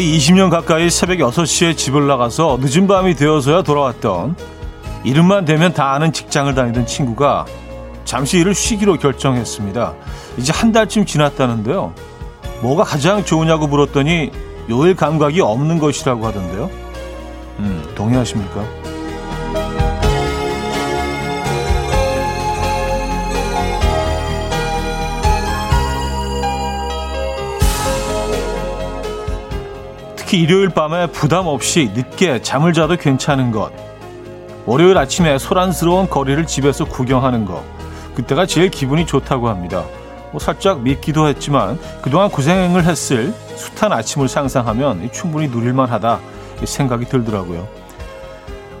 거의 20년 가까이 새벽 6시에 집을 나가서 늦은 밤이 되어서야 돌아왔던 이름만 되면 다 아는 직장을 다니던 친구가 잠시 일을 쉬기로 결정했습니다. 이제 한 달쯤 지났다는데요. 뭐가 가장 좋으냐고 물었더니 요일 감각이 없는 것이라고 하던데요. 음, 동의하십니까? 특히 일요일 밤에 부담 없이 늦게 잠을 자도 괜찮은 것. 월요일 아침에 소란스러운 거리를 집에서 구경하는 것. 그때가 제일 기분이 좋다고 합니다. 뭐 살짝 밉기도 했지만 그동안 고생을 했을 숱한 아침을 상상하면 충분히 누릴만 하다 생각이 들더라고요.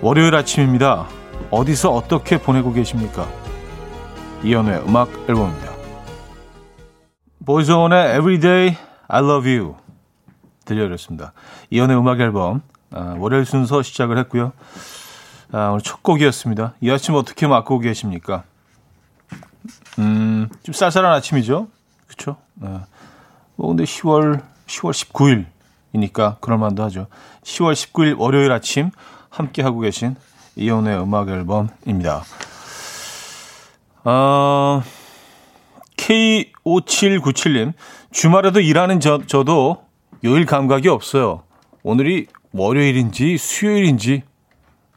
월요일 아침입니다. 어디서 어떻게 보내고 계십니까? 이연의 음악 앨범입니다. 보이즈원의 Everyday I Love You 들려드렸습니다. 이연의 음악 앨범 아, 월요일 순서 시작을 했고요. 아, 오늘 첫 곡이었습니다. 이 아침 어떻게 맞고 계십니까? 음, 좀 쌀쌀한 아침이죠? 그쵸? 네. 뭐, 근데 10월, 10월 19일이니까 그럴 만도 하죠. 10월 19일 월요일 아침 함께 하고 계신 이연의 음악 앨범입니다. 어, K5797님, 주말에도 일하는 저, 저도 요일 감각이 없어요. 오늘이 월요일인지 수요일인지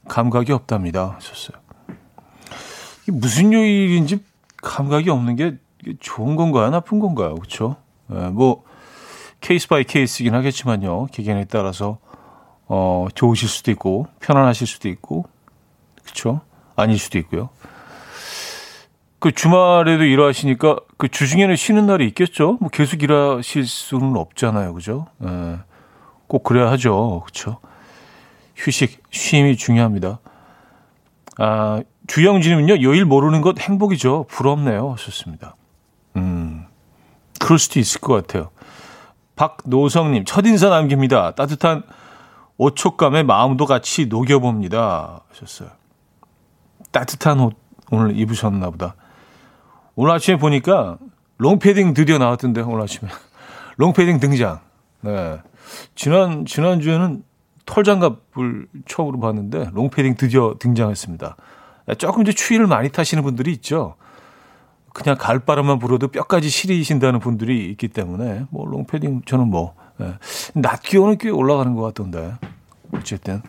감각이 없답니다. 하셨어요. 이게 무슨 요일인지 감각이 없는 게 좋은 건가요? 나쁜 건가요? 그렇죠? 네, 뭐 case by case긴 하겠지만요. 기간에 따라서 어, 좋으실 수도 있고 편안하실 수도 있고 그렇죠? 아닐 수도 있고요. 그 주말에도 일하시니까 그 주중에는 쉬는 날이 있겠죠? 뭐 계속 일하실 수는 없잖아요. 그죠? 예. 꼭 그래야 하죠. 그렇죠? 휴식, 쉼이 중요합니다. 아, 주영진님은요, 요일 모르는 것 행복이죠. 부럽네요. 좋습니다. 음, 그럴 수도 있을 것 같아요. 박노성님, 첫인사 남깁니다. 따뜻한 옷촉감에 마음도 같이 녹여봅니다. 하셨어요. 따뜻한 옷 오늘 입으셨나 보다. 오늘 아침에 보니까 롱패딩 드디어 나왔던데 오늘 아침에 롱패딩 등장. 네. 지난 지난 주에는 털장갑을 처음으로 봤는데 롱패딩 드디어 등장했습니다. 조금 이제 추위를 많이 타시는 분들이 있죠. 그냥 가을바람만 불어도 뼈까지 시리신다는 분들이 있기 때문에 뭐 롱패딩 저는 뭐 예. 낮 기온은 꽤 올라가는 것 같던데 어쨌든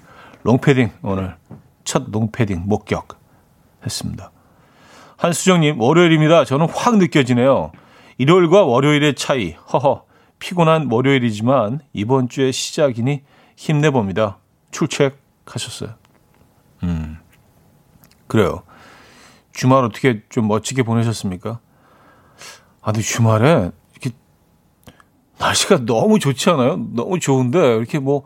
롱패딩 오늘 첫 롱패딩 목격 했습니다. 한수정님 월요일입니다. 저는 확 느껴지네요. 일요일과 월요일의 차이 허허 피곤한 월요일이지만 이번 주의 시작이니 힘내봅니다. 출첵하셨어요. 음 그래요. 주말 어떻게 좀 멋지게 보내셨습니까? 아, 근데 주말에 이렇게 날씨가 너무 좋지 않아요? 너무 좋은데 이렇게 뭐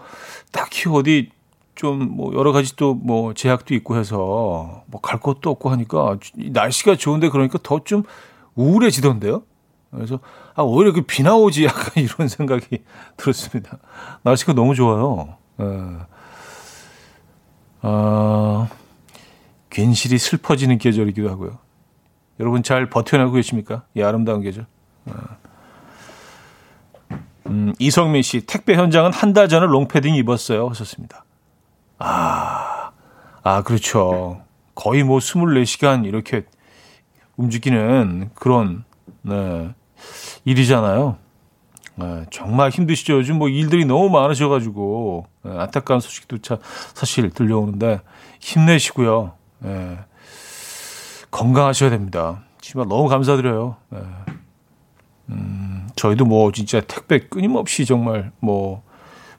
딱히 어디 좀 뭐 여러 가지 또 뭐 제약도 있고 해서 뭐 갈 것도 없고 하니까 날씨가 좋은데 그러니까 더 좀 우울해지던데요. 그래서 아 오히려 그 비 나 오지 약간 이런 생각이 들었습니다. 날씨가 너무 좋아요. 예. 아 괜시리 슬퍼지는 계절이기도 하고요. 여러분 잘 버텨내고 계십니까? 이 아름다운 계절. 어. 음, 이성민 씨, 택배 현장은 한 달 전에 롱패딩 입었어요. 하셨습니다. 아, 아, 그렇죠. 거의 뭐 24시간 이렇게 움직이는 그런, 네, 일이잖아요. 네, 정말 힘드시죠. 요즘 뭐 일들이 너무 많으셔가지고, 네, 안타까운 소식도 차, 사실 들려오는데, 힘내시고요. 예. 건강하셔야 됩니다. 정말 너무 감사드려요. 예. 음, 저희도 뭐 진짜 택배 끊임없이 정말 뭐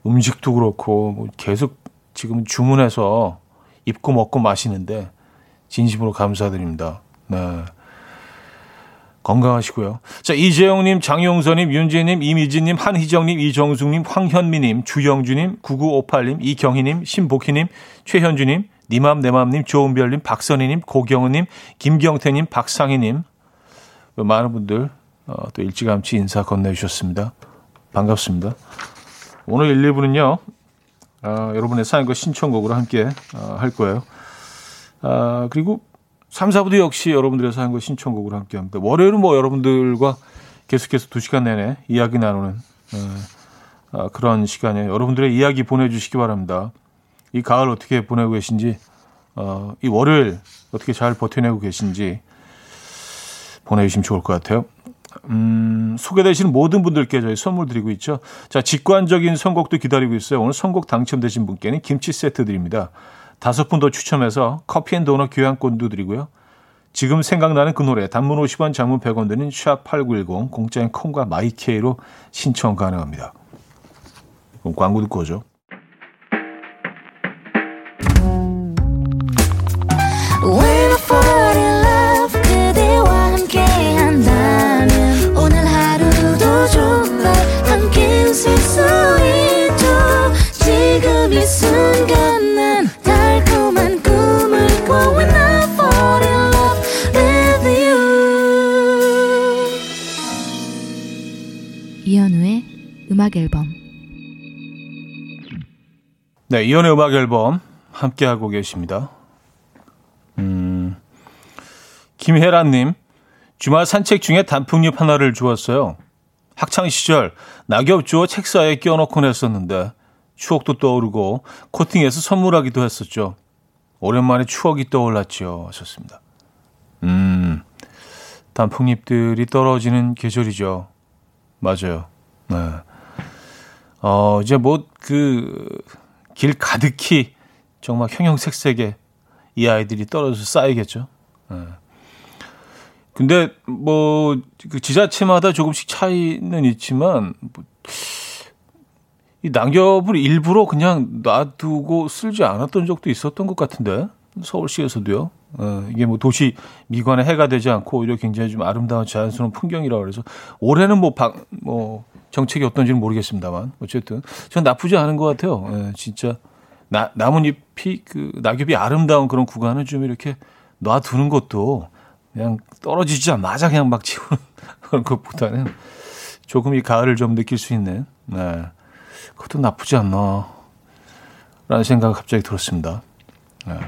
음식도 그렇고 뭐 계속 지금 주문해서 입고 먹고 마시는데 진심으로 감사드립니다. 네. 건강하시고요. 자, 이재영님, 장용선님, 윤재님, 이미진님, 한희정님, 이정숙님, 황현미님, 주영주님, 9958님, 이경희님, 신복희님, 최현주님, 니맘 내맘님, 조은별님, 박선희님, 고경은님, 김경태님, 박상희님 많은 분들 어, 또 일찌감치 인사 건네주셨습니다. 반갑습니다. 오늘 1, 2부는요. 어, 여러분의 사연과 신청곡으로 함께 어, 할 거예요. 아, 그리고 3, 4부도 역시 여러분들의 사연과 신청곡으로 함께 합니다. 월요일은 뭐 여러분들과 계속해서 2시간 내내 이야기 나누는 어, 아, 그런 시간이에요. 여러분들의 이야기 보내주시기 바랍니다. 이 가을 어떻게 보내고 계신지, 어, 이 월요일 어떻게 잘 버텨내고 계신지 보내주시면 좋을 것 같아요. 음, 소개되시는 모든 분들께 저희 선물 드리고 있죠. 자, 직관적인 선곡도 기다리고 있어요. 오늘 선곡 당첨되신 분께는 김치 세트 드립니다. 다섯 분 더 추첨해서 커피 and 도넛 교환권도 드리고요. 지금 생각나는 그 노래 단문 50원 장문 100원 드는 샵8910 공짜인 콩과 My K로 신청 가능합니다. 그럼 광고 듣고 오죠. 음악 앨범 네, 이연의 음악 앨범 함께 하고 계십니다. 음. 김혜란 님, 주말 산책 중에 단풍잎 하나를 주었어요. 학창 시절 낙엽 주워 책사에 끼워놓곤 했었는데 추억도 떠오르고 코팅해서 선물하기도 했었죠. 오랜만에 추억이 떠올랐죠. 하셨습니다. 음, 단풍잎들이 떨어지는 계절이죠. 맞아요. 네. 어, 이제 뭐, 그, 길 가득히 정말 형형색색의 이 아이들이 떨어져서 쌓이겠죠. 네. 근데 뭐, 그 지자체마다 조금씩 차이는 있지만, 뭐, 이 낙엽을 일부러 그냥 놔두고 쓸지 않았던 적도 있었던 것 같은데, 서울시에서도요. 어, 이게 뭐 도시 미관에 해가 되지 않고 오히려 굉장히 좀 아름다운 자연스러운 풍경이라고 그래서 올해는 뭐, 방, 뭐 정책이 어떤지는 모르겠습니다만 어쨌든 전 나쁘지 않은 것 같아요. 예, 진짜 나, 나뭇잎이 그 낙엽이 아름다운 그런 구간을 좀 이렇게 놔두는 것도 그냥 떨어지지않마자 그냥 막 치우는 그런 것보다는 조금 이 가을을 좀 느낄 수 있는 네. 그것도 나쁘지 않나 라는 생각이 갑자기 들었습니다. 네.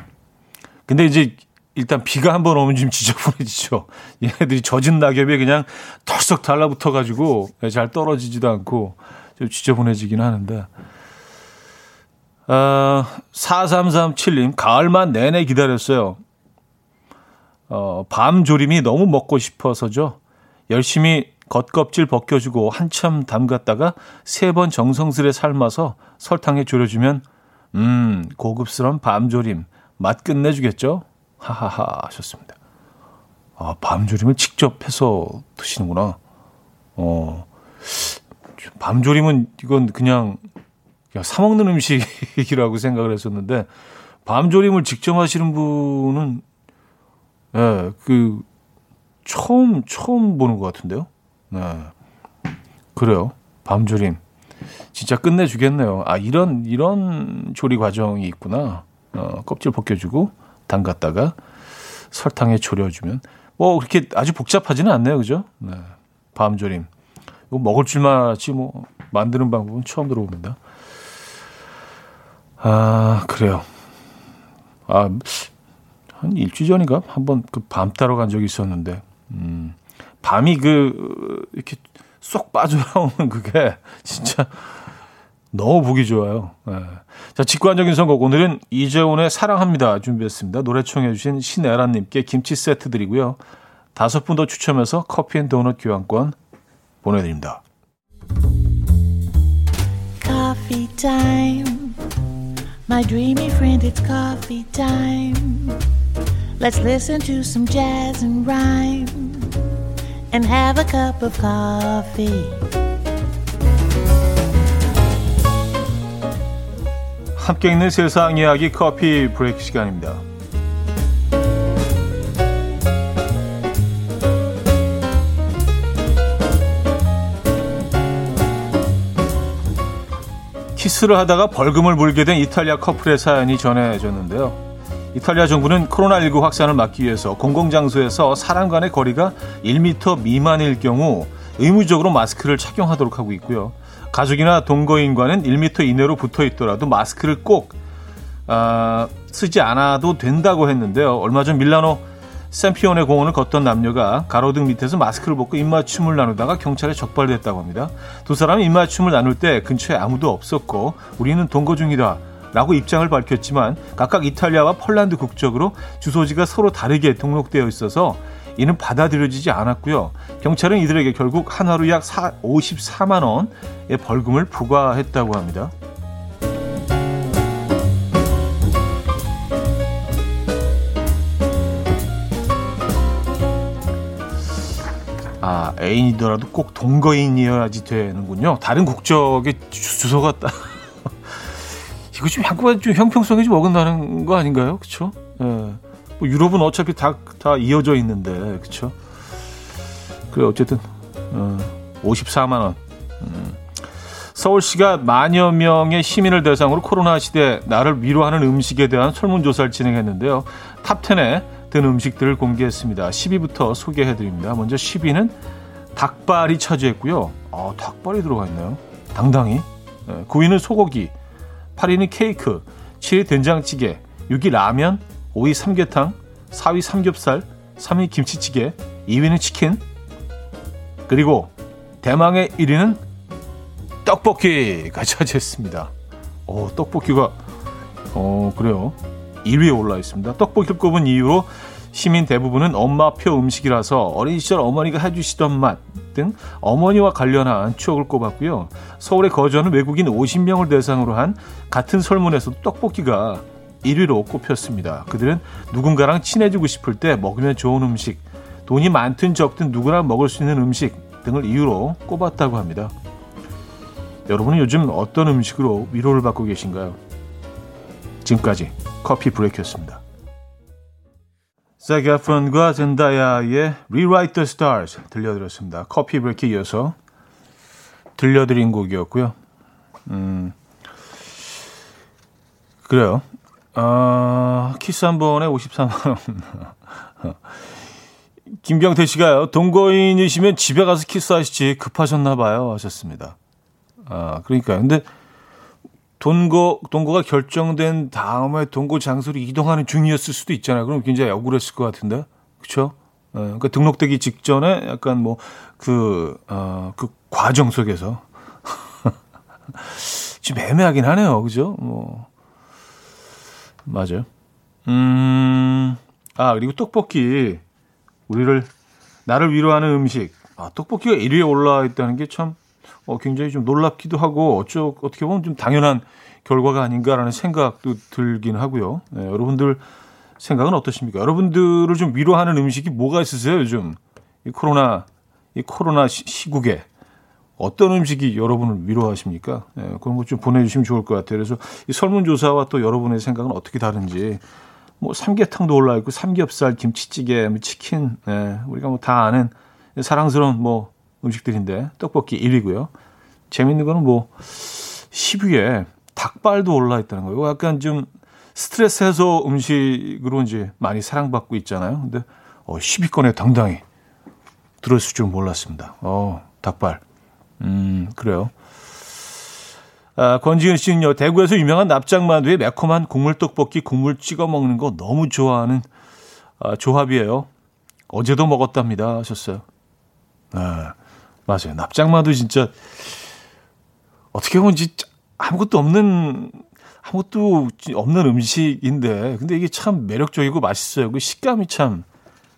근데 이제 일단 비가 한번 오면 좀 지저분해지죠. 얘네들이 젖은 낙엽에 그냥 털썩 달라붙어 가지고 잘 떨어지지도 않고 좀 지저분해지긴 하는데. 아, 4337님, 가을만 내내 기다렸어요. 어, 밤 조림이 너무 먹고 싶어서죠. 열심히 겉껍질 벗겨주고 한참 담갔다가 세 번 정성스레 삶아서 설탕에 졸여주면, 음, 고급스러운 밤조림. 맛 끝내주겠죠? 하하하 하셨습니다. 아, 밤조림을 직접 해서 드시는구나. 어, 밤조림은 이건 그냥, 그냥 사먹는 음식이라고 생각을 했었는데, 밤조림을 직접 하시는 분은, 예, 네, 그, 처음, 처음 보는 것 같은데요. 네. 그래요. 밤조림. 진짜 끝내주겠네요. 아, 이런, 이런 조리 과정이 있구나. 어, 껍질 벗겨주고, 담갔다가 설탕에 졸여주면 뭐 그렇게 아주 복잡하지는 않네요, 그죠? 네. 밤조림. 이거 먹을 줄만 알았지 뭐 만드는 방법은 처음 들어봅니다. 아 그래요. 아 한 일주일 전인가 한번 그 밤 따러 간 적이 있었는데 음, 밤이 그 이렇게 쏙 빠져나오는 그게 진짜 너무 보기 좋아요. 네. 자, 직관적인 선곡. 오늘은 이재훈의 사랑합니다 준비했습니다. 노래 청해주신 신애란님께 김치 세트 드리고요. 다섯 분 더 추첨해서 커피 and 도넛 교환권 보내드립니다. Coffee time. My dreamy friend, it's coffee time. Let's listen to some jazz and rhyme and have a cup of coffee. 함께 있는 세상 이야기 커피 브레이크 시간입니다. 키스를 하다가 벌금을 물게 된 이탈리아 커플의 사연이 전해졌는데요. 이탈리아 정부는 코로나19 확산을 막기 위해서 공공장소에서 사람 간의 거리가 1m 미만일 경우 의무적으로 마스크를 착용하도록 하고 있고요. 가족이나 동거인과는 1미터 이내로 붙어 있더라도 마스크를 꼭 어, 쓰지 않아도 된다고 했는데요. 얼마 전 밀라노 샘피온의 공원을 걷던 남녀가 가로등 밑에서 마스크를 벗고 입맞춤을 나누다가 경찰에 적발됐다고 합니다. 두 사람은 입맞춤을 나눌 때 근처에 아무도 없었고 우리는 동거 중이다. 라고 입장을 밝혔지만 각각 이탈리아와 폴란드 국적으로 주소지가 서로 다르게 등록되어 있어서 이는 받아들여지지 않았고요. 경찰은 이들에게 결국 한 하루 약 54만 원의 벌금을 부과했다고 합니다. 아, 애인이더라도 꼭 동거인이어야지 되는군요. 다른 국적의 주소가 딱. 이거 좀 약간 좀 형평성이 좀 어긋나는 거 아닌가요? 예. 뭐 유럽은 어차피 다, 다 이어져 있는데, 그쵸? 그래, 어쨌든, 어, 54만원. 음. 서울시가 만여 명의 시민을 대상으로 코로나 시대 나를 위로하는 음식에 대한 설문조사를 진행했는데요. top 10에 든 음식들을 공개했습니다. 10위부터 소개해드립니다. 먼저 10위는 닭발이 차지했고요. 아, 닭발이 들어가 있네요. 당당히. 9위는 소고기, 8위는 케이크, 7위 된장찌개, 6위 라면, 5위 삼계탕, 4위 삼겹살, 3위 김치찌개, 2위는 치킨. 그리고 대망의 1위는 떡볶이가 차지했습니다. 오, 떡볶이가 어 그래요. 1위에 올라 있습니다. 떡볶이를 꼽은 이유로 시민 대부분은 엄마표 음식이라서 어린 시절 어머니가 해주시던 맛 등 어머니와 관련한 추억을 꼽았고요. 서울에 거주하는 외국인 50명을 대상으로 한 같은 설문에서도 떡볶이가 1위로 꼽혔습니다. 그들은 누군가랑 친해지고 싶을 때 먹으면 좋은 음식, 돈이 많든 적든 누구나 먹을 수 있는 음식 등을 이유로 꼽았다고 합니다. 여러분은 요즘 어떤 음식으로 위로를 받고 계신가요? 지금까지 커피 브레이크였습니다. 잭 에프론과 젠다야의 Rewrite the Stars 들려드렸습니다. 커피 브레이크 이어서 들려드린 곡이었고요. 음, 그래요. 어, 키스 한 번에 53만 원. 김경태 씨가요, 동거인이시면 집에 가서 키스하시지 급하셨나 봐요. 하셨습니다. 아, 그러니까요. 근데 동거, 동거가 결정된 다음에 동거 장소로 이동하는 중이었을 수도 있잖아요. 그럼 굉장히 억울했을 것 같은데. 어, 그러니까 등록되기 직전에 약간 뭐, 그, 어, 그 과정 속에서. 좀 애매하긴 하네요. 그죠? 뭐. 맞아요. 음, 아, 그리고 떡볶이. 우리를, 나를 위로하는 음식. 아, 떡볶이가 1위에 올라와 있다는 게 참 어, 굉장히 좀 놀랍기도 하고 어쩌 어떻게 보면 좀 당연한 결과가 아닌가라는 생각도 들긴 하고요. 네, 여러분들 생각은 어떠십니까? 여러분들을 좀 위로하는 음식이 뭐가 있으세요 요즘 이 코로나 이 코로나 시, 시국에 어떤 음식이 여러분을 위로하십니까? 네, 그런 것 좀 보내주시면 좋을 것 같아요. 그래서 이 설문조사와 또 여러분의 생각은 어떻게 다른지 뭐 삼계탕도 올라 있고 삼겹살, 김치찌개, 뭐 치킨, 네, 우리가 뭐 다 아는 사랑스러운 뭐 음식들인데 떡볶이 1위고요. 재밌는 거는 뭐 10위에 닭발도 올라 있다는 거예요. 약간 좀 스트레스 해소 음식으로 이제 많이 사랑받고 있잖아요. 근데 어 10위권에 당당히 들어있을 줄 몰랐습니다. 어, 닭발. 음, 그래요. 아, 권지은 씨는요, 대구에서 유명한 납작만두에 매콤한 국물떡볶이 국물 찍어 먹는 거 너무 좋아하는 아, 조합이에요. 어제도 먹었답니다. 하셨어요. 아, 맞아요. 납작마도 진짜 어떻게 보면 진짜 아무것도 없는 아무것도 없는 음식인데 근데 이게 참 매력적이고 맛있어요. 그 식감이 참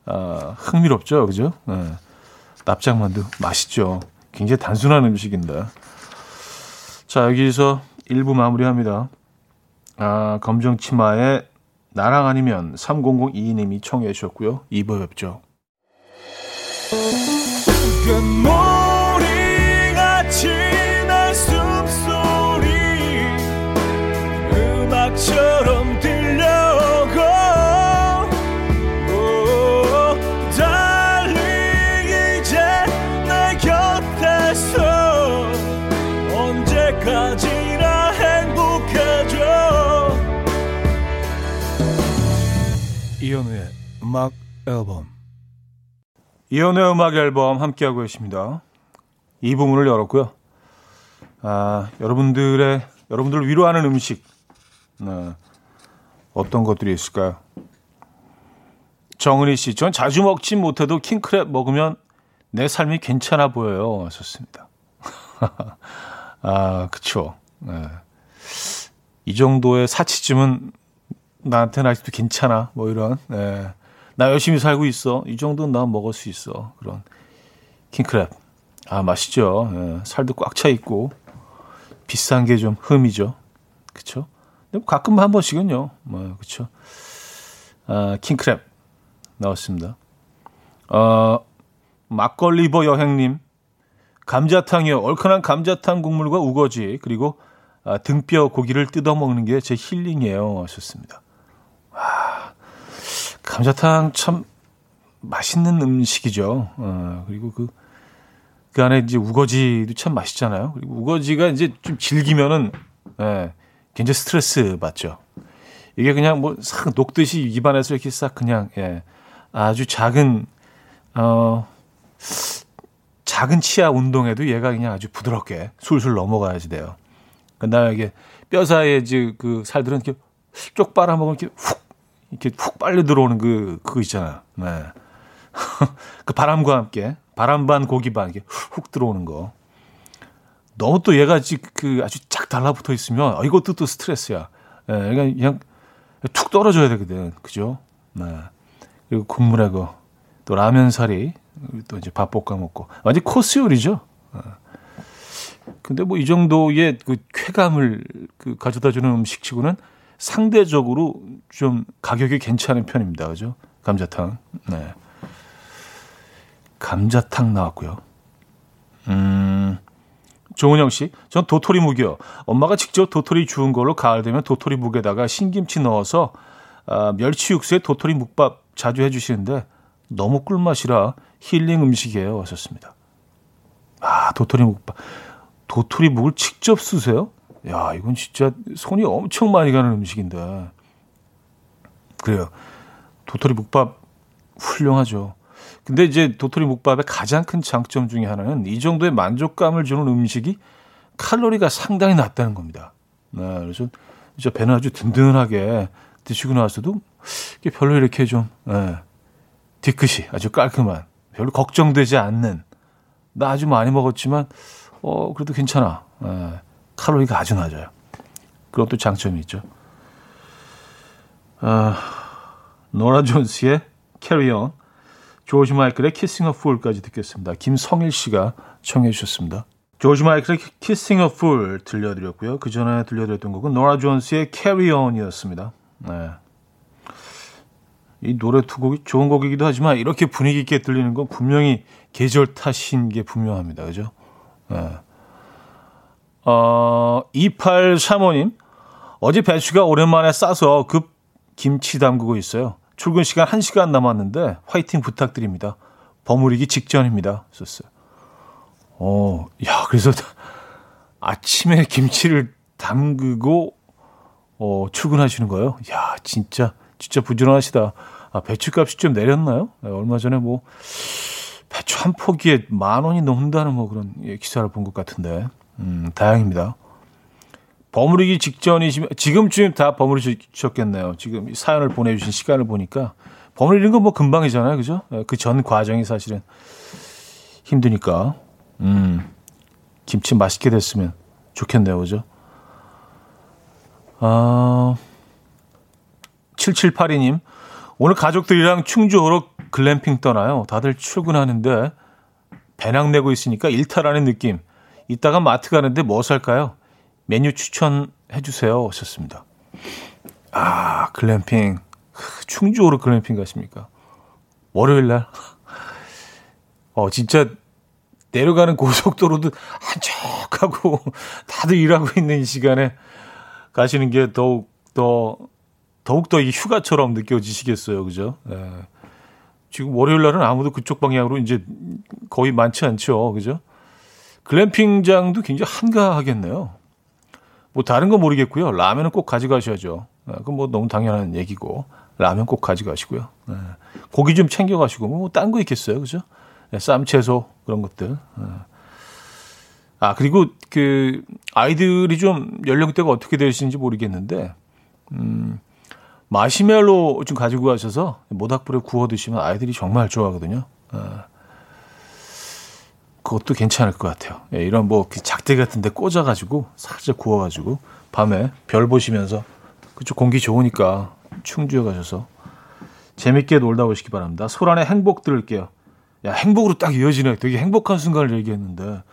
어, 흥미롭죠, 그죠? 네. 납작만두 맛있죠. 굉장히 단순한 음식인데. 자 여기서 1부 마무리합니다. 아, 검정 치마의 나랑 아니면 3002님이 청해 주셨고요. 2부 뵙죠. 음악 앨범 이연의 음악 앨범 함께하고 계십니다. 이 부분을 열었고요. 아, 여러분들의, 여러분들을 위로하는 음식. 네. 어떤 것들이 있을까요? 정은희 씨, 전 자주 먹지 못해도 킹크랩 먹으면 내 삶이 괜찮아 보여요. 좋습니다. 아, 그쵸. 네. 이 정도의 사치쯤은 나한테는 아직도 괜찮아. 뭐 이런. 네. 나 열심히 살고 있어. 이 정도는 나 먹을 수 있어. 그런 킹크랩. 아, 맛있죠. 네. 살도 꽉 차 있고 비싼 게 좀 흠이죠. 그쵸? 근데 뭐 가끔 한 번씩은요. 뭐, 그쵸? 아, 킹크랩 나왔습니다. 어, 막걸리버 여행님. 감자탕이요. 얼큰한 감자탕 국물과 우거지 그리고 아, 등뼈 고기를 뜯어 먹는 게 제 힐링이에요. 하셨습니다. 와, 감자탕 참 맛있는 음식이죠. 어, 그리고 그, 그 안에 이제 우거지도 참 맛있잖아요. 그리고 우거지가 이제 좀 질기면은, 예, 굉장히 스트레스 받죠. 이게 그냥 뭐 싹 녹듯이 입안에서 이렇게 싹 그냥, 예, 아주 작은, 어, 작은 치아 운동에도 얘가 그냥 아주 부드럽게 술술 넘어가야지 돼요. 그 다음에 이게 뼈 사이에 이제 그 살들은 이렇게 쪽 빨아먹으면 이렇게 훅 이렇게 훅 빨려 들어오는 그 그거 있잖아요. 네. 그 바람과 함께 바람 반 고기 반 이렇게 훅 들어오는 거. 너무 또 얘가 그 아주 쫙 달라붙어 있으면 아, 이것도 또 스트레스야. 예, 네, 그러니까 그냥 툭 떨어져야 되거든. 그죠? 네. 그리고 국물에 그 또 라면 사리 또 이제 밥 볶아 먹고 완전 코스 요리죠. 네. 근데 뭐 이 정도의 그 쾌감을 그 가져다 주는 음식치고는 상대적으로 좀 가격이 괜찮은 편입니다. 그죠? 감자탕. 네. 감자탕 나왔고요. 음. 조은영 씨, 전 도토리 묵이요. 엄마가 직접 도토리 주운 걸로 가을 되면 도토리 묵에다가 신김치 넣어서 아, 멸치 육수에 도토리 묵밥 자주 해주시는데 너무 꿀맛이라 힐링 음식이에요. 하셨습니다. 아, 도토리 묵밥. 도토리 묵을 직접 쓰세요? 야, 이건 진짜 손이 엄청 많이 가는 음식인데. 그래요. 도토리 묵밥 훌륭하죠. 근데 이제 도토리 묵밥의 가장 큰 장점 중에 하나는 이 정도의 만족감을 주는 음식이 칼로리가 상당히 낮다는 겁니다. 네, 그래서 진짜 배는 아주 든든하게 드시고 나서도 별로 이렇게 좀 네, 뒤끝이 아주 깔끔한 별로 걱정되지 않는 나 아주 많이 먹었지만 어, 그래도 괜찮아. 예, 칼로리가 아주 낮아요. 그것도 장점이 있죠. 아, 노라 존스의 Carry On, 조지 마이클의 Kissing a Fool까지 듣겠습니다. 김성일 씨가 청해 주셨습니다. 조지 마이클의 Kissing a Fool 들려드렸고요. 그 전에 들려드렸던 곡은 노라 존스의 Carry On이었습니다. 네. 이 노래 두 곡이 좋은 곡이기도 하지만 이렇게 분위기 있게 들리는 건 분명히 계절 탓인 게 분명합니다. 그죠? 네. 어, 2835님, 어제 배추가 오랜만에 싸서 급 김치 담그고 있어요. 출근 시간 1시간 남았는데 화이팅 부탁드립니다. 버무리기 직전입니다. 썼어요. 어, 야, 그래서 아침에 김치를 담그고 어, 출근하시는 거예요? 야, 진짜 진짜 부지런하시다. 아, 배추값이 좀 내렸나요? 네, 얼마 전에 뭐 배추 한 포기에 만 원이 넘는다는 뭐 그런 예, 기사를 본 것 같은데, 음, 다행입니다. 버무리기 직전이시면 지금쯤 다 버무리셨겠네요. 지금 사연을 보내주신 시간을 보니까 버무리는 건 뭐 금방이잖아요, 그죠? 예, 그전 과정이 사실은 힘드니까, 음, 김치 맛있게 됐으면 좋겠네요, 그죠? 아, 7782님, 오늘 가족들이랑 충주호로 글램핑 떠나요. 다들 출근하는데 배낭 내고 있으니까 일탈하는 느낌. 이따가 마트 가는데 뭐 살까요? 메뉴 추천해 주세요. 하셨습니다. 아, 글램핑. 충주호로 글램핑 가십니까? 월요일 날? 어, 진짜 내려가는 고속도로도 한적하고 다들 일하고 있는 이 시간에 가시는 게 더욱 더 더욱 더 이 휴가처럼 느껴지시겠어요. 그죠? 예. 지금 월요일 날은 아무도 그쪽 방향으로 이제 거의 많지 않죠. 그죠? 글램핑장도 굉장히 한가하겠네요. 뭐 다른 건 모르겠고요. 라면은 꼭 가져가셔야죠. 예, 그건 뭐 너무 당연한 얘기고 라면 꼭 가져가시고요. 예. 고기 좀 챙겨가시고 뭐 딴 거 있겠어요. 그죠? 예, 쌈, 채소 그런 것들. 예. 아 그리고 그 아이들이 좀 연령대가 어떻게 되시는지 모르겠는데 음. 마시멜로 좀 가지고 가셔서 모닥불에 구워 드시면 아이들이 정말 좋아하거든요. 아, 그것도 괜찮을 것 같아요. 예, 이런 뭐그 작대 같은데 꽂아가지고 살짝 구워가지고 밤에 별 보시면서 그쪽 공기 좋으니까 충주에 가셔서 재밌게 놀다 오시기 바랍니다. 소란의 행복 들을게요. 야 행복으로 딱 이어지네. 되게 행복한 순간을 얘기했는데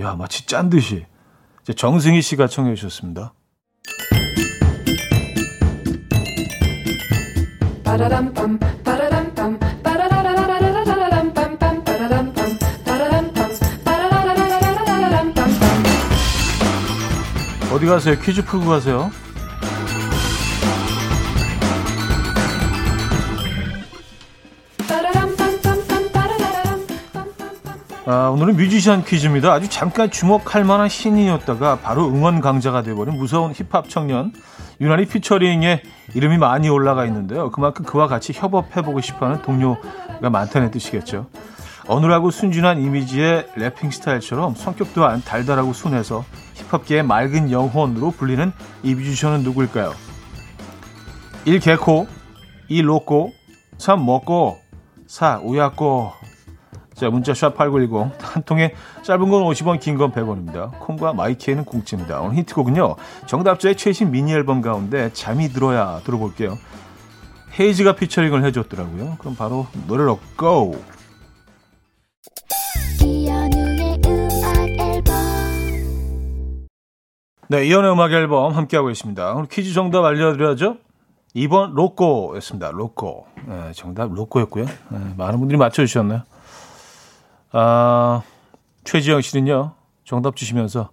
야 마치 짠 듯이 정승희 씨가 청해 주셨습니다. 어디 가세요? 퀴즈 풀고 가세요. 아, 오늘은 뮤지션 퀴즈입니다. 아주 잠깐 주목할 만한 신인이었다가 바로 응원 강자가 돼버린 무서운 힙합 청년 유난히 피처링에 이름이 많이 올라가 있는데요. 그만큼 그와 같이 협업해보고 싶어하는 동료가 많다는 뜻이겠죠. 어눌하고 순진한 이미지의 래핑 스타일처럼 성격 또한 달달하고 순해서 힙합계의 맑은 영혼으로 불리는 이 뮤지션은 누구일까요? 1. 개코 2. 로꼬 3. 먹고 4. 우야꼬 자, 문자 샵8910. 한 통에 짧은 건 50원, 긴 건 100원입니다. 콩과 My K는 공짜입니다. 오늘 힌트곡은요. 정답자의 최신 미니 앨범 가운데 잠이 들어야 들어볼게요. 헤이즈가 피처링을 해줬더라고요. 그럼 바로 노래로 go! 네, 이연의 음악 앨범 함께하고 있습니다. 오늘 퀴즈 정답 알려드려야죠. 2번 로꼬였습니다. 로꼬. 네, 정답 로꼬였고요. 네, 많은 분들이 맞춰주셨나요? 아, 최지영 씨는요, 정답 주시면서,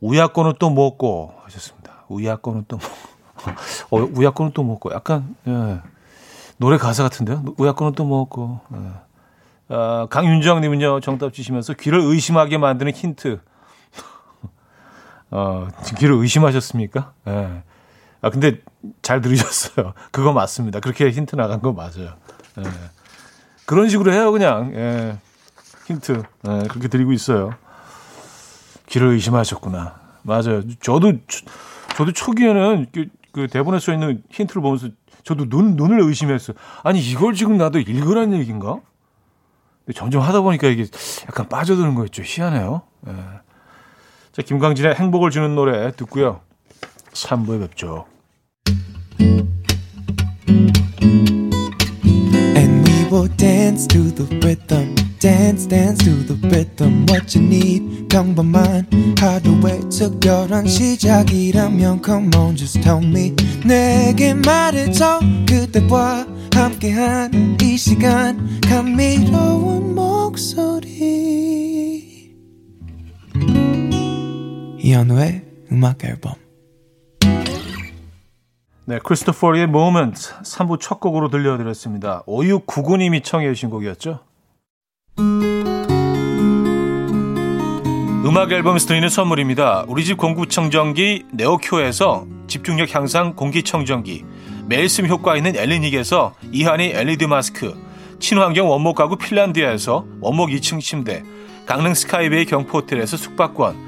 우야권은 또 먹고 하셨습니다. 우야권은 또 먹고. 어, 우야권은 또 먹고. 약간, 예. 노래 가사 같은데요? 우야권은 또 먹고. 예. 아, 강윤정 님은요, 정답 주시면서 귀를 의심하게 만드는 힌트. 어, 귀를 의심하셨습니까? 예. 아, 근데 잘 들으셨어요. 그거 맞습니다. 그렇게 힌트 나간 거 맞아요. 예. 그런 식으로 해요, 그냥. 예. 힌트 네, 그렇게 드리고 있어요. 귀를 의심하셨구나. 맞아요. 저도 저도 초기에는 그, 그 대본에 써 있는 힌트를 보면서 저도 눈 눈을 의심했어요. 아니 이걸 지금 나도 읽으란 얘기인가? 점점 하다 보니까 이게 약간 빠져드는 거 있죠. 희한해요. 네. 자 김광진의 행복을 주는 노래 듣고요. 3부에 뵙죠. Dance to the rhythm. dance dance to the rhythm what you need 평범한 하루의 특별한 시작이라면 come on just tell me 내게 말해줘 그대와 함께한 이 시간 감미로운 목소리 이현우의 음악 앨범 네, 크리스토퍼리의 Moment 3부 첫 곡으로 들려드렸습니다. 5699님이 청해 주신 곡이었죠. 음악 앨범에서 드리는 선물입니다. 우리 집 공구청정기 네오큐에서 집중력 향상 공기청정기 매일 쓰면 효과 있는 엘리닉에서 이하늬 LED 마스크 친환경 원목 가구 핀란드에서 원목 2층 침대 강릉 스카이베이 경포호텔에서 숙박권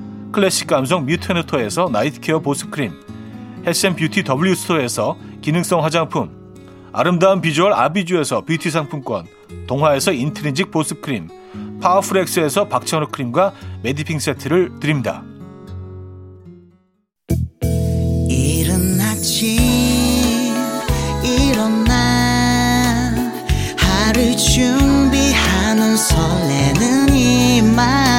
클래식 감성 뮤테너토에서 night care 보습크림 health and beauty W스토어에서 기능성 화장품 아름다운 비주얼 아비주에서 뷰티 상품권 동화에서 인트리직 보습크림 파워풀엑스에서 박찬호 크림과 메디핑 세트를 드립니다. 이른 아침 일어나 하루 준비하는 설레는 이맘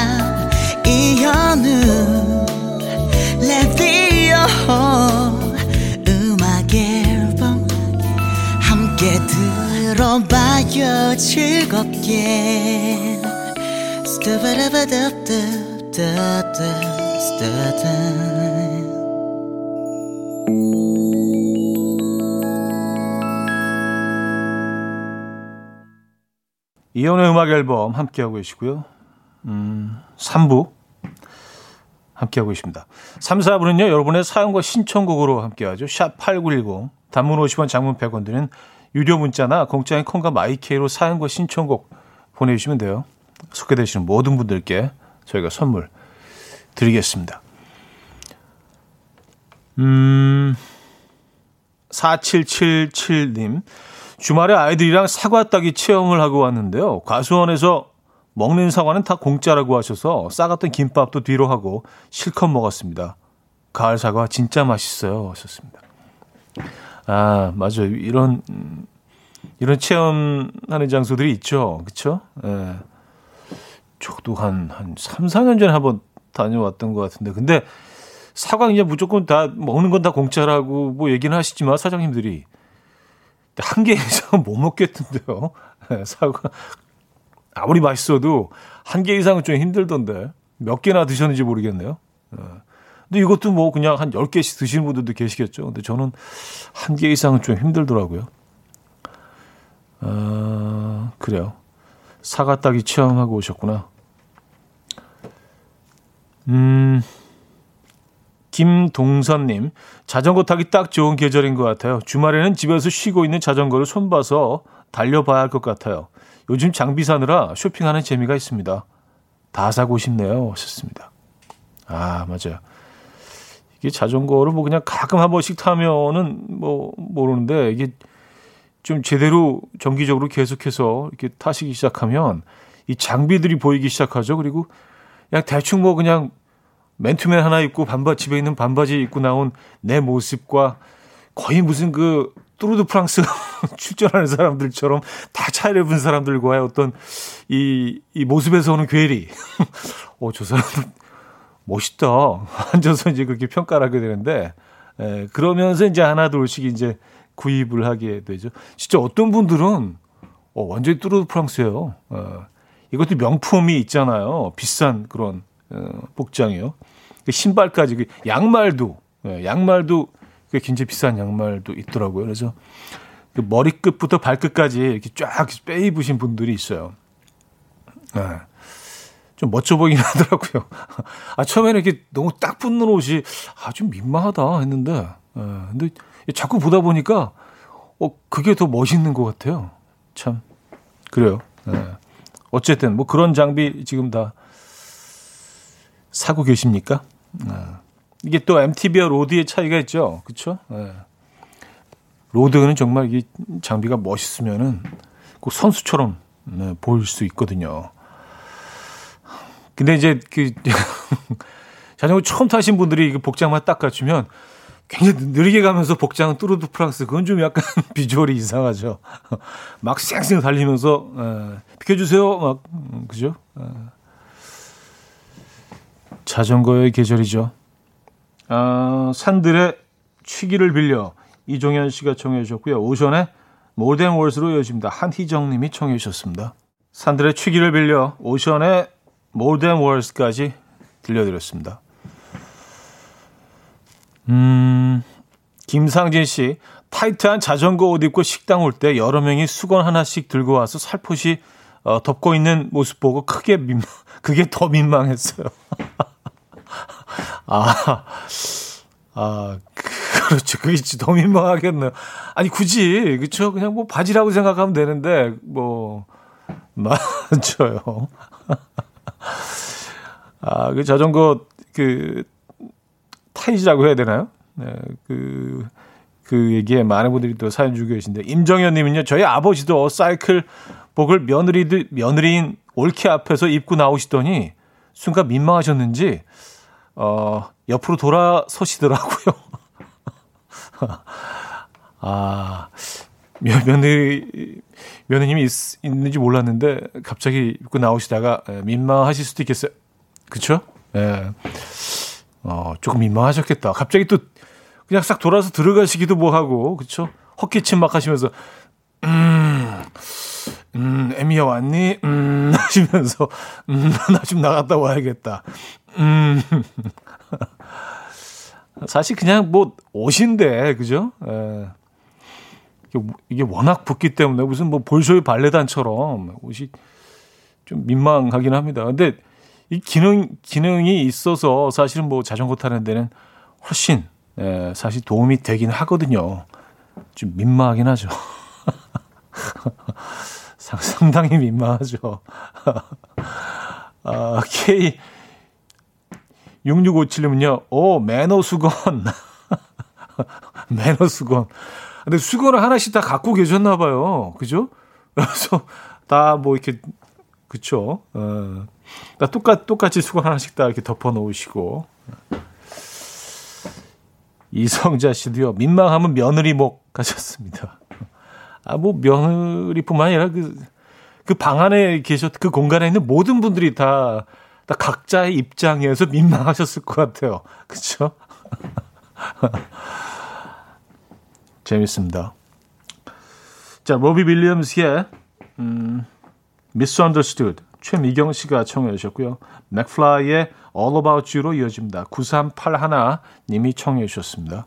이연의 음악 앨범 함께하고 계시고요. 음, 3부 함께하고 계십니다. 3, 4부는요. 여러분의 사연과 신청곡으로 함께하죠. 샵 8910 단문 50원 장문 100원 드는 유료 문자나 공짜인 콩과 마이케이로 사연과 신청곡 보내주시면 돼요. 소개되시는 모든 분들께 저희가 선물 드리겠습니다. 음, 4777님. 주말에 아이들이랑 사과 따기 체험을 하고 왔는데요. 과수원에서 먹는 사과는 다 공짜라고 하셔서 싸갔던 김밥도 뒤로 하고 실컷 먹었습니다. 가을 사과 진짜 맛있어요. 하셨습니다. 아, 맞아요. 이런, 이런 체험하는 장소들이 있죠. 그쵸? 예. 저도 한, 한 3, 4년 전에 한번 다녀왔던 것 같은데. 근데 사과 이제 무조건 다 먹는 건 다 공짜라고 뭐 얘기는 하시지만 사장님들이 한 개 이상 못 먹겠던데요. 네, 사과. 아무리 맛있어도 한 개 이상은 좀 힘들던데. 몇 개나 드셨는지 모르겠네요. 네. 근데 이것도 뭐 그냥 한 10개씩 드시는 분들도 계시겠죠. 근데 저는 한 개 이상은 좀 힘들더라고요. 아, 그래요. 사과 따기 체험하고 오셨구나. 음, 김동선님, 자전거 타기 딱 좋은 계절인 것 같아요. 주말에는 집에서 쉬고 있는 자전거를 손봐서 달려봐야 할 것 같아요. 요즘 장비 사느라 쇼핑하는 재미가 있습니다. 다 사고 싶네요. 하셨습니다. 아, 맞아요. 이게 자전거를 뭐 그냥 가끔 한 번씩 타면은 뭐 모르는데 이게 좀 제대로 정기적으로 계속해서 이렇게 타시기 시작하면 이 장비들이 보이기 시작하죠. 그리고 그냥 대충 뭐 그냥 맨투맨 하나 입고 반바 집에 있는 반바지 입고 나온 내 모습과 거의 무슨 그 뚜르드 프랑스 출전하는 사람들처럼 다 차를 입은 사람들과의 어떤 이, 이 모습에서 오는 괴리. 어, 저 사람들 멋있다. 앉아서 이제 그렇게 평가를 하게 되는데, 에, 그러면서 이제 하나 둘씩 이제 구입을 하게 되죠. 진짜 어떤 분들은, 어, 완전히 뚜르드 프랑스예요. 어, 이것도 명품이 있잖아요. 비싼 그런 어, 복장이요. 그 신발까지 그 양말도 예, 양말도 그 굉장히 비싼 양말도 있더라고요. 그래서 그 머리끝부터 발끝까지 이렇게 쫙 빼 입으신 분들이 있어요. 네. 좀 멋져 보이긴 하더라고요. 아, 처음에는 이렇게 너무 딱 붙는 옷이 아, 좀 민망하다 했는데, 네. 근데 자꾸 보다 보니까, 어, 그게 더 멋있는 것 같아요. 참. 그래요. 네. 어쨌든 뭐 그런 장비 지금 다 사고 계십니까? 네. 이게 또 MTB와 로드의 차이가 있죠. 그렇죠? 네. 로드는 정말 이 장비가 멋있으면은 꼭 선수처럼 네, 보일 수 있거든요. 근데 이제 그 자전거 처음 타신 분들이 그 복장만 딱 갖추면 굉장히 느리게 가면서 복장은 뚜르드 프랑스 그건 좀 약간 비주얼이 이상하죠. 막 쌩쌩 달리면서 에, 비켜주세요 막 음, 그죠? 에. 자전거의 계절이죠. 아, 산들의 취기를 빌려 이종현 씨가 청해 주셨고요. 오션의 모던 월스로 이어집니다. 한희정 님이 청해 주셨습니다. 산들의 취기를 빌려 오션의 모던 월스까지 들려드렸습니다. 음, 김상진 씨, 타이트한 자전거 옷 입고 식당 올 때 여러 명이 수건 하나씩 들고 와서 살포시 어, 덮고 있는 모습 보고 크게 민망, 그게 더 민망했어요. 아, 아, 그렇죠. 그게 더 민망하겠네요. 아니, 굳이, 그쵸? 그냥 뭐 바지라고 생각하면 되는데, 뭐, 마, 저요. 아, 그 자전거 그 타이즈라고 해야 되나요? 네, 그, 그 얘기에 많은 분들이 또 사연 주고 계신데, 임정현 님은요, 저희 아버지도 사이클 복을 며느리들, 며느리인 올케 앞에서 입고 나오시더니, 순간 민망하셨는지, 어, 옆으로 돌아서시더라고요. 아, 며느리, 며느님이 있, 있는지 몰랐는데, 갑자기 입고 나오시다가 민망하실 수도 있겠어요. 그쵸? 예. 어, 조금 민망하셨겠다. 갑자기 또 그냥 싹 돌아서 들어가시기도 뭐 하고, 그쵸? 헛기침 막 하시면서, 음, 음, 에미야 왔니? 음, 하시면서, 음, 나 좀 나갔다 와야겠다. 음. 사실 그냥 뭐 옷인데, 그죠? 에. 이게 워낙 붓기 때문에 무슨 뭐 볼쇼이 발레단처럼 옷이 좀 민망하긴 합니다. 근데 이 기능 기능이 있어서 사실은 뭐 자전거 타는 데는 훨씬 예, 사실 도움이 되긴 하거든요. 좀 민망하긴 하죠. 상당히 민망하죠. 아, K 6657님은요. 오, 매너 수건. 매너 수건. 근데 수건을 하나씩 다 갖고 계셨나 봐요. 그죠? 그래서 다 뭐 이렇게 그쵸? 어. 그러니까 똑같, 똑같이 수건 하나씩 다 이렇게 덮어 놓으시고. 이성자 씨도요, 민망하면 며느리 목 하셨습니다. 아, 뭐, 며느리뿐만 아니라 그, 그 방 안에 계셨, 그 공간에 있는 모든 분들이 다, 다 각자의 입장에서 민망하셨을 것 같아요. 그쵸? 재밌습니다. 자, 로비 빌리엄스의, 음, Misunderstood. 최미경 씨가 청해 주셨고요. 맥플라이의 All About You로 이어집니다. 9381 님이 청해 주셨습니다.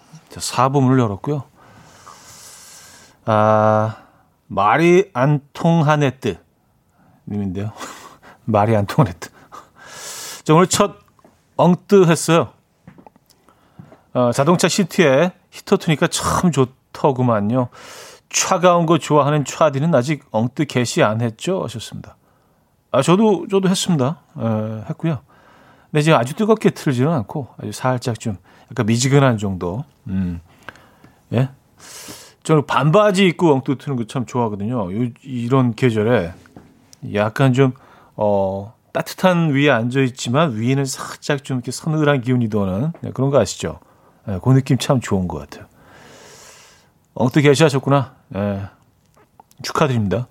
자, 4부문을 열었고요. 아, 말이 안 통하네뜨 님인데요. 말이 안 통하네뜨. 자, 오늘 첫 엉뜨 했어요. 어, 자동차 시트에 히터 트니까 참 좋더구만요. 차가운 거 좋아하는 차디는 아직 엉뜨 개시 안 했죠? 하셨습니다. 아, 저도, 저도 했습니다. 에, 했고요. 근데 지금 아주 뜨겁게 틀지는 않고 아주 살짝 좀 약간 미지근한 정도. 음. 예. 저는 반바지 입고 엉뚱 트는 거 참 좋아하거든요. 요, 이런 계절에 약간 좀, 어, 따뜻한 위에 앉아 있지만 위에는 살짝 좀 이렇게 서늘한 기운이 도는 네, 그런 거 아시죠? 네, 그 느낌 참 좋은 것 같아요. 엉뚱 게시하셨구나. 네, 축하드립니다.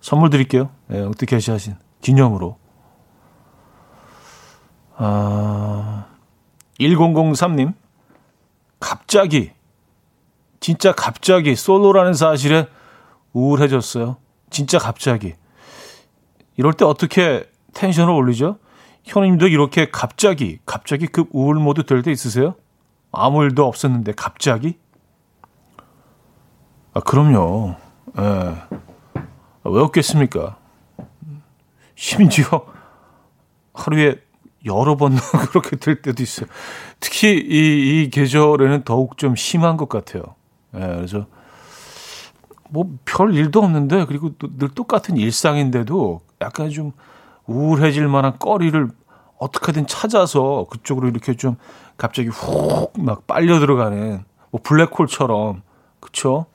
선물 드릴게요. 네, 엉뚱 게시하신 기념으로. 아, 1003님, 갑자기, 진짜 갑자기 솔로라는 사실에 우울해졌어요. 진짜 갑자기. 이럴 때 어떻게 텐션을 올리죠? 현우님도 이렇게 갑자기, 갑자기 급 우울 모드 될 때 있으세요? 아무 일도 없었는데 갑자기? 아, 그럼요. 예. 아, 왜 없겠습니까? 심지어 하루에 여러 번 그렇게 될 때도 있어요. 특히 이, 이 계절에는 더욱 좀 심한 것 같아요. 예, 그래서 뭐 별 일도 없는데 그리고 늘 똑같은 일상인데도 약간 좀 우울해질 만한 거리를 어떻게든 찾아서 그쪽으로 이렇게 좀 갑자기 훅 막 빨려 들어가는 뭐 블랙홀처럼 그쵸?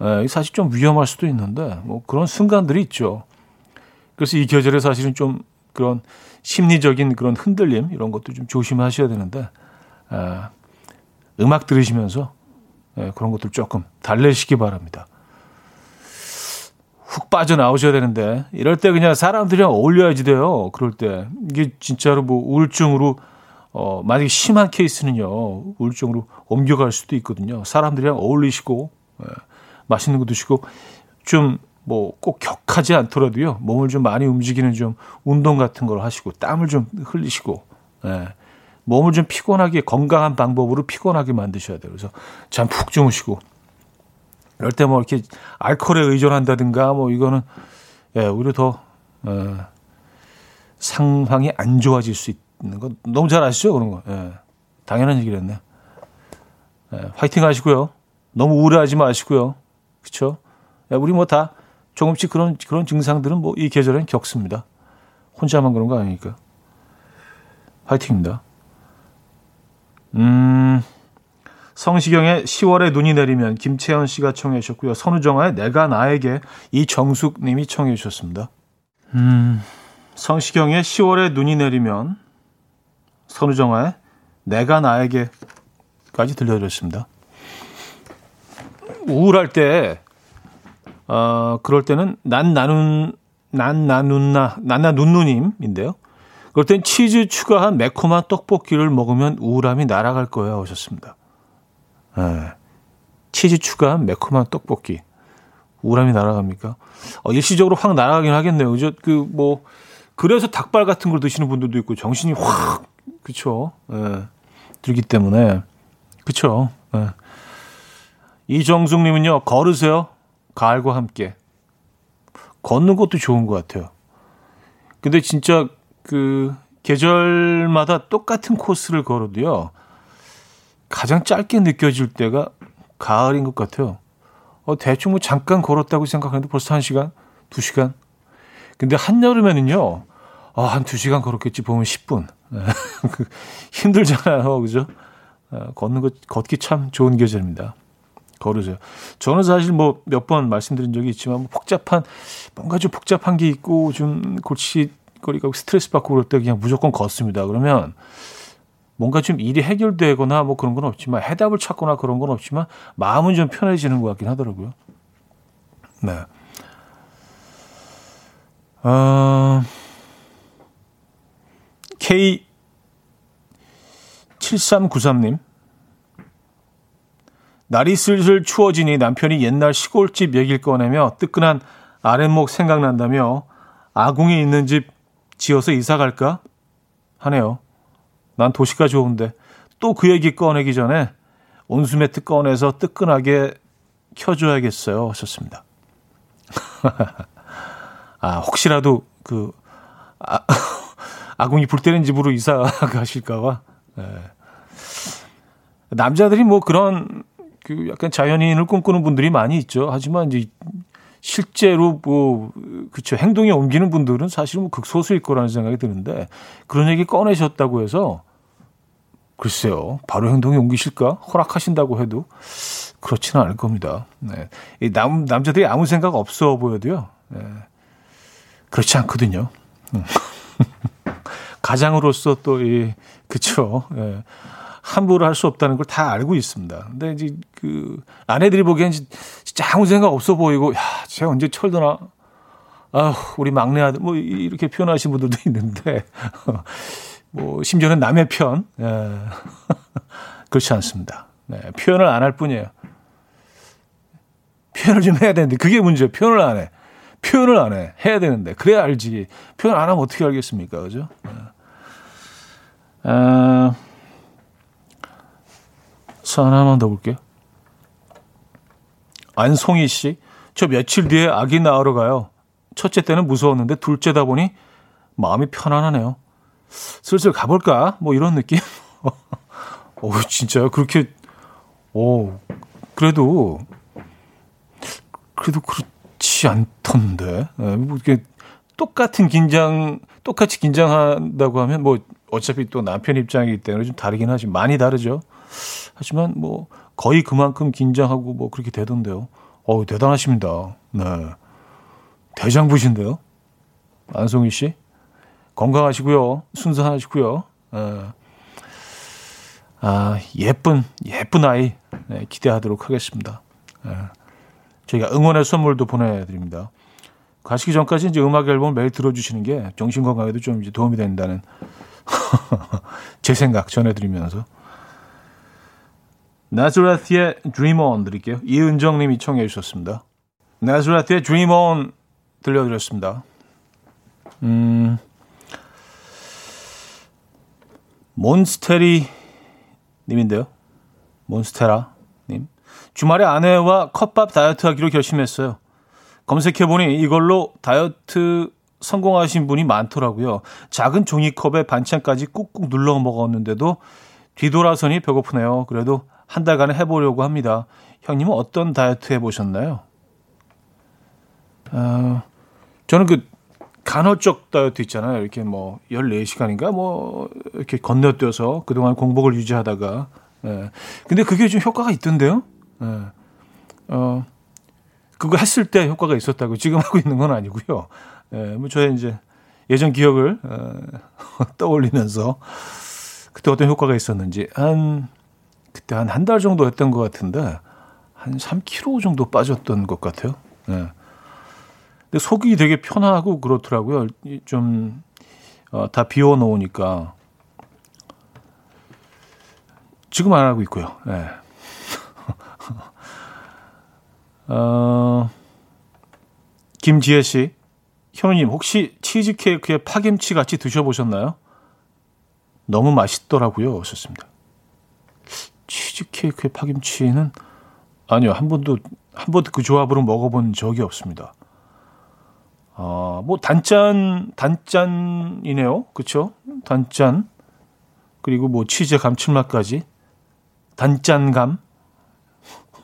예, 사실 좀 위험할 수도 있는데 뭐 그런 순간들이 있죠. 그래서 이 계절에 사실은 좀 그런 심리적인 그런 흔들림 이런 것도 좀 조심하셔야 되는데 에, 음악 들으시면서 에, 그런 것들 조금 달래시기 바랍니다. 훅 빠져나오셔야 되는데 이럴 때 그냥 사람들이랑 어울려야지 돼요. 그럴 때 이게 진짜로 뭐 우울증으로 어 만약에 심한 케이스는요 우울증으로 옮겨갈 수도 있거든요. 사람들이랑 어울리시고 예, 맛있는 거 드시고 좀 뭐 꼭 격하지 않더라도요. 몸을 좀 많이 움직이는 좀 운동 같은 걸 하시고 땀을 좀 흘리시고 예. 몸을 좀 피곤하게 건강한 방법으로 피곤하게 만드셔야 돼요. 그래서 잠 푹 주무시고 이럴 때 뭐 이렇게 알코올에 의존한다든가 뭐 이거는 예, 오히려 더 어, 상황이 안 좋아질 수 있는 거 너무 잘 아시죠 그런 거. 예. 당연한 얘기를 했네. 예, 화이팅 하시고요. 너무 우울해하지 마시고요. 그렇죠? 예, 우리 뭐 다 조금씩 그런 그런 증상들은 뭐 이 계절엔 겪습니다. 혼자만 그런 거 아니니까. 화이팅입니다. 음. 성시경의 10월에 눈이 내리면 김채연 씨가 청해 주셨고요. 선우정아의 내가 나에게 이정숙 님이 청해 주셨습니다. 음. 성시경의 10월에 눈이 내리면 선우정아의 내가 나에게까지 들려드렸습니다. 우울할 때, 어, 그럴 때는 난 나눈, 난 나눈나, 난나 눈누님인데요. 그럴 땐 치즈 추가한 매콤한 떡볶이를 먹으면 우울함이 날아갈 거예요. 하셨습니다. 네. 치즈 추가한 매콤한 떡볶이. 우울함이 날아갑니까? 어, 일시적으로 확 날아가긴 하겠네요. 그죠? 그, 뭐, 그래서 닭발 같은 걸 드시는 분들도 있고, 정신이 확, 그쵸. 예, 들기 때문에. 그쵸. 예. 이정숙님은요, 걸으세요. 가을과 함께. 걷는 것도 좋은 것 같아요. 근데 진짜 그 계절마다 똑같은 코스를 걸어도요, 가장 짧게 느껴질 때가 가을인 것 같아요. 어, 대충 뭐 잠깐 걸었다고 생각하는데 벌써 한 시간, 두 시간. 근데 한여름에는요, 어, 한두 시간 걸었겠지 보면 10분. 그 힘들잖아요. 그죠? 어, 걷는 거, 걷기 참 좋은 계절입니다. 걸으세요. 저는 사실 뭐 몇 번 말씀드린 적이 있지만 뭐 복잡한 뭔가 좀 복잡한 게 있고 좀 골치거리가 스트레스 받고 그럴 때 그냥 무조건 걷습니다. 그러면 뭔가 좀 일이 해결되거나 뭐 그런 건 없지만 해답을 찾거나 그런 건 없지만 마음은 좀 편해지는 것 같긴 하더라고요. 네. 어, K7393님. 날이 슬슬 추워지니 남편이 옛날 시골집 얘기를 꺼내며 뜨끈한 아랫목 생각난다며 아궁이 있는 집 지어서 이사 갈까 하네요. 난 도시가 좋은데 또 그 얘기 꺼내기 전에 온수매트 꺼내서 뜨끈하게 켜줘야겠어요. 하셨습니다. 아, 혹시라도 그, 아, 아궁이 불 때는 집으로 이사 가실까봐. 네. 남자들이 뭐 그런 그 약간 자연인을 꿈꾸는 분들이 많이 있죠. 하지만 이제 실제로 뭐 그쵸 행동에 옮기는 분들은 사실 뭐 극소수일 거라는 생각이 드는데 그런 얘기 꺼내셨다고 해서 글쎄요 바로 행동에 옮기실까 허락하신다고 해도 그렇지는 않을 겁니다. 네. 이 남, 남자들이 아무 생각 없어 보여도요. 네. 그렇지 않거든요. 음. 가장으로서 또 이 그쵸. 예. 함부로 할 수 없다는 걸 다 알고 있습니다. 근데 이제 그 아내들이 보기엔 진짜 아무 생각 없어 보이고 야, 제가 언제 철드나 아, 우리 막내 아들 뭐 이렇게 표현하신 분들도 있는데 뭐 심지어는 남의 편 예. 그렇지 않습니다. 네, 표현을 안 할 뿐이에요. 표현을 좀 해야 되는데 그게 문제예요. 표현을 안 해. 표현을 안 해. 해야 되는데 그래야 알지. 표현 안 하면 어떻게 알겠습니까, 그죠? 네. 아, 사연 하나만 더 볼게요. 안송희 씨, 저 며칠 뒤에 아기 낳으러 가요. 첫째 때는 무서웠는데 둘째다 보니 마음이 편안하네요. 슬슬 가볼까? 뭐 이런 느낌? 오, 진짜요? 그렇게, 오, 그래도, 그래도 그렇지 않던데. 네, 뭐 이렇게 똑같은 긴장, 똑같이 긴장한다고 하면 뭐 어차피 또 남편 입장이기 때문에 좀 다르긴 하지만 많이 다르죠. 하지만 뭐 거의 그만큼 긴장하고 뭐 그렇게 되던데요. 어우, 대단하십니다. 네. 대장부신데요. 안송희 씨. 건강하시고요. 순산하시고요. 네. 아, 예쁜, 예쁜 아이 네, 기대하도록 하겠습니다. 네. 저희가 응원의 선물도 보내드립니다. 가시기 전까지 이제 음악 앨범 매일 들어주시는 게 정신 건강에도 좀 이제 도움이 된다는 제 생각 전해드리면서 나즈라트의 Dream On 드릴게요. 이은정 님이 청해 주셨습니다. 나즈라트의 Dream On 들려드렸습니다. 음, 몬스테리 님인데요. 몬스테라 님. 주말에 아내와 컵밥 다이어트 하기로 결심했어요. 검색해보니 이걸로 다이어트 성공하신 분이 많더라고요. 작은 종이컵에 반찬까지 꾹꾹 눌러 먹었는데도 뒤돌아서니 배고프네요. 그래도 한 달간 해보려고 합니다. 형님은 어떤 다이어트 해보셨나요? 어, 저는 그 간헐적 다이어트 있잖아요. 이렇게 뭐 14시간인가 뭐 이렇게 건너뛰어서 그동안 공복을 유지하다가 예. 근데 그게 좀 효과가 있던데요. 예. 어, 그거 했을 때 효과가 있었다고 지금 하고 있는 건 아니고요. 예, 뭐 저의 이제 예전 기억을 어, 떠올리면서 그때 어떤 효과가 있었는지 한 그때 한 한 달 정도 했던 것 같은데 한 3kg 정도 빠졌던 것 같아요. 예. 근데 속이 되게 편하고 그렇더라고요. 좀, 어, 다 비워 놓으니까. 지금 안 하고 있고요. 예. 어, 김지혜 씨. 현우님, 혹시 치즈 케이크에 파김치 같이 드셔보셨나요? 너무 맛있더라고요. 하셨습니다. 치즈케이크에 파김치는 아니요. 한 번도, 한 번도 그 조합으로 먹어본 적이 없습니다. 아, 뭐 단짠 단짠이네요. 그렇죠? 단짠. 그리고 뭐 치즈 감칠맛까지 단짠감.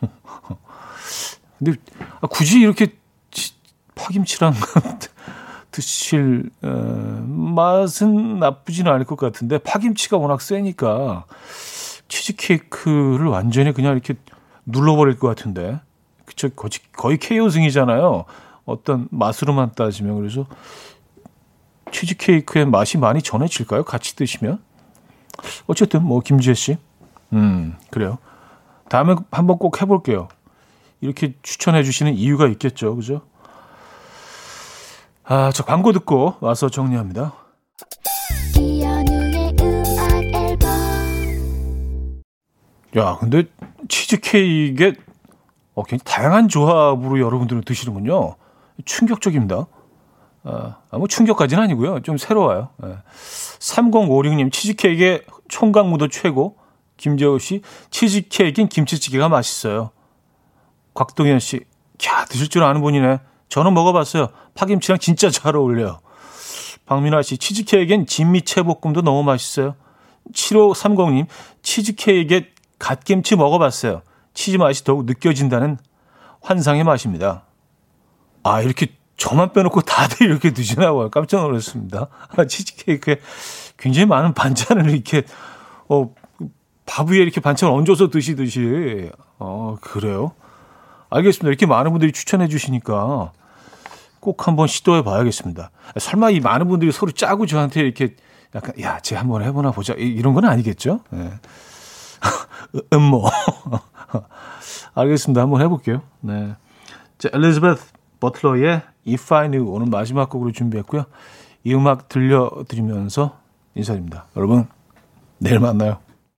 근데 아, 굳이 이렇게 파김치랑 드실 어, 맛은 나쁘지는 않을 것 같은데 파김치가 워낙 세니까 치즈케이크를 완전히 그냥 이렇게 눌러버릴 것 같은데 그쵸 거의, 거의 케이오승이잖아요. 어떤 맛으로만 따지면 그래서 치즈케이크의 맛이 많이 전해질까요? 같이 드시면 어쨌든 뭐 김지혜 씨, 음 그래요. 다음에 한번 꼭 해볼게요. 이렇게 추천해 주시는 이유가 있겠죠, 그죠? 아, 저 광고 듣고 와서 정리합니다. 야, 근데 치즈케이크에 어, 굉장히 다양한 조합으로 여러분들은 드시는군요. 충격적입니다. 아, 뭐 충격까지는 아니고요. 좀 새로워요. 예. 3056님 치즈케이크의 총각무도 최고. 김재호 씨 치즈케이크인 김치찌개가 맛있어요. 곽동현 씨, 야 드실 줄 아는 분이네. 저는 먹어봤어요. 파김치랑 진짜 잘 어울려요. 박민아 씨 치즈케이크엔 진미채볶음도 너무 맛있어요. 7530님 치즈케이크에 갓김치 먹어봤어요. 치즈 맛이 더욱 느껴진다는 환상의 맛입니다. 아, 이렇게 저만 빼놓고 다들 이렇게 드시나 봐요. 깜짝 놀랐습니다. 아, 치즈케이크에 굉장히 많은 반찬을 이렇게, 어, 밥 위에 이렇게 반찬 얹어서 드시듯이. 어, 그래요? 알겠습니다. 이렇게 많은 분들이 추천해 주시니까 꼭 한번 시도해 봐야겠습니다. 설마 이 많은 분들이 서로 짜고 저한테 이렇게 약간, 야, 쟤 한번 해보나 보자. 이런 건 아니겠죠? 네. 음모. 알겠습니다. 한번 해볼게요. 네. 자, 엘리자베스 버틀러의 If I Knew 오늘 마지막 곡으로 준비했고요. 이 음악 들려드리면서 인사드립니다. 여러분, 내일 만나요.